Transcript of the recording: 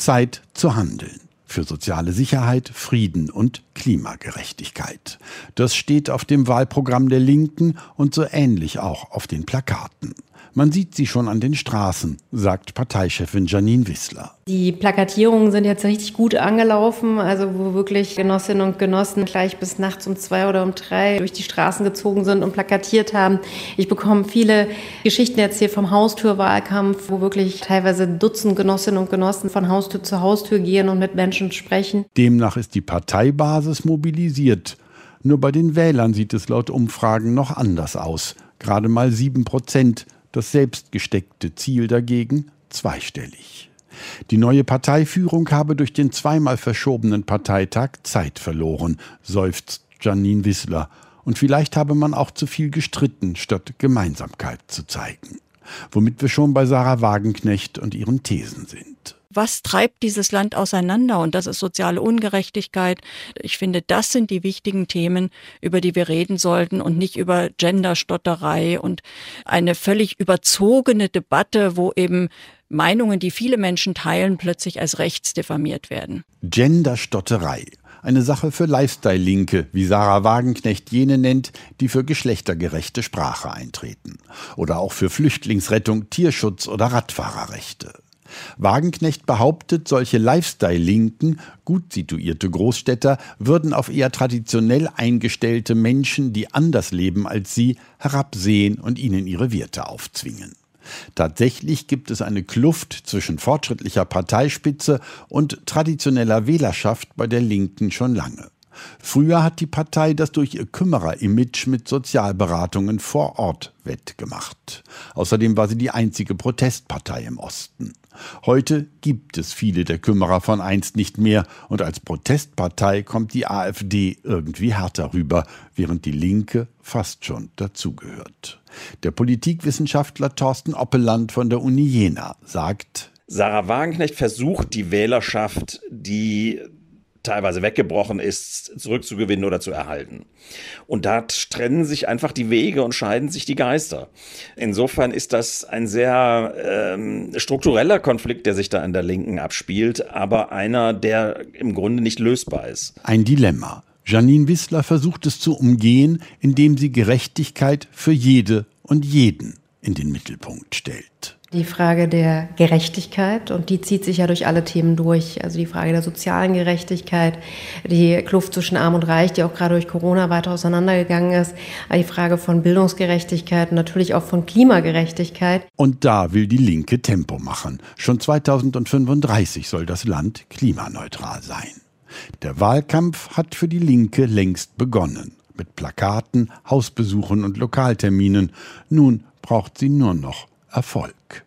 Zeit zu handeln für soziale Sicherheit, Frieden und Klimagerechtigkeit. Das steht auf dem Wahlprogramm der Linken und so ähnlich auch auf den Plakaten. Man sieht sie schon an den Straßen, sagt Parteichefin Janine Wissler. Die Plakatierungen sind jetzt richtig gut angelaufen, also wo wirklich Genossinnen und Genossen gleich bis nachts um zwei oder um drei durch die Straßen gezogen sind und plakatiert haben. Ich bekomme viele Geschichten jetzt hier vom Haustürwahlkampf, wo wirklich teilweise Dutzend Genossinnen und Genossen von Haustür zu Haustür gehen und mit Menschen sprechen. Demnach ist die Parteibasis mobilisiert. Nur bei den Wählern sieht es laut Umfragen noch anders aus. Gerade mal sieben Prozent das selbstgesteckte Ziel dagegen zweistellig. Die neue Parteiführung habe durch den zweimal verschobenen Parteitag Zeit verloren, seufzt Janine Wissler. Und vielleicht habe man auch zu viel gestritten, statt Gemeinsamkeit zu zeigen. Womit wir schon bei Sarah Wagenknecht und ihren Thesen sind was treibt dieses Land auseinander? Und das ist soziale Ungerechtigkeit. Ich finde, das sind die wichtigen Themen, über die wir reden sollten und nicht über Genderstotterei und eine völlig überzogene Debatte, wo eben Meinungen, die viele Menschen teilen, plötzlich als rechts diffamiert werden. Genderstotterei. Eine Sache für Lifestyle-Linke, wie Sarah Wagenknecht jene nennt, die für geschlechtergerechte Sprache eintreten. Oder auch für Flüchtlingsrettung, Tierschutz oder Radfahrerrechte. Wagenknecht behauptet, solche Lifestyle-Linken, gut situierte Großstädter, würden auf eher traditionell eingestellte Menschen, die anders leben als sie, herabsehen und ihnen ihre Werte aufzwingen. Tatsächlich gibt es eine Kluft zwischen fortschrittlicher Parteispitze und traditioneller Wählerschaft bei der Linken schon lange. Früher hat die Partei das durch ihr Kümmerer-Image mit Sozialberatungen vor Ort wettgemacht. Außerdem war sie die einzige Protestpartei im Osten. Heute gibt es viele der Kümmerer von einst nicht mehr und als Protestpartei kommt die AfD irgendwie härter rüber, während die Linke fast schon dazugehört. Der Politikwissenschaftler Thorsten Oppeland von der Uni Jena sagt, Sarah Wagenknecht versucht die Wählerschaft, die teilweise weggebrochen ist, zurückzugewinnen oder zu erhalten. Und da trennen sich einfach die Wege und scheiden sich die Geister. Insofern ist das ein sehr ähm, struktureller Konflikt, der sich da an der Linken abspielt, aber einer, der im Grunde nicht lösbar ist. Ein Dilemma. Janine Wissler versucht es zu umgehen, indem sie Gerechtigkeit für jede und jeden in den Mittelpunkt stellt. Die Frage der Gerechtigkeit, und die zieht sich ja durch alle Themen durch. Also die Frage der sozialen Gerechtigkeit, die Kluft zwischen Arm und Reich, die auch gerade durch Corona weiter auseinandergegangen ist, die Frage von Bildungsgerechtigkeit und natürlich auch von Klimagerechtigkeit. Und da will die Linke Tempo machen. Schon 2035 soll das Land klimaneutral sein. Der Wahlkampf hat für die Linke längst begonnen. Mit Plakaten, Hausbesuchen und Lokalterminen. Nun braucht sie nur noch Erfolg.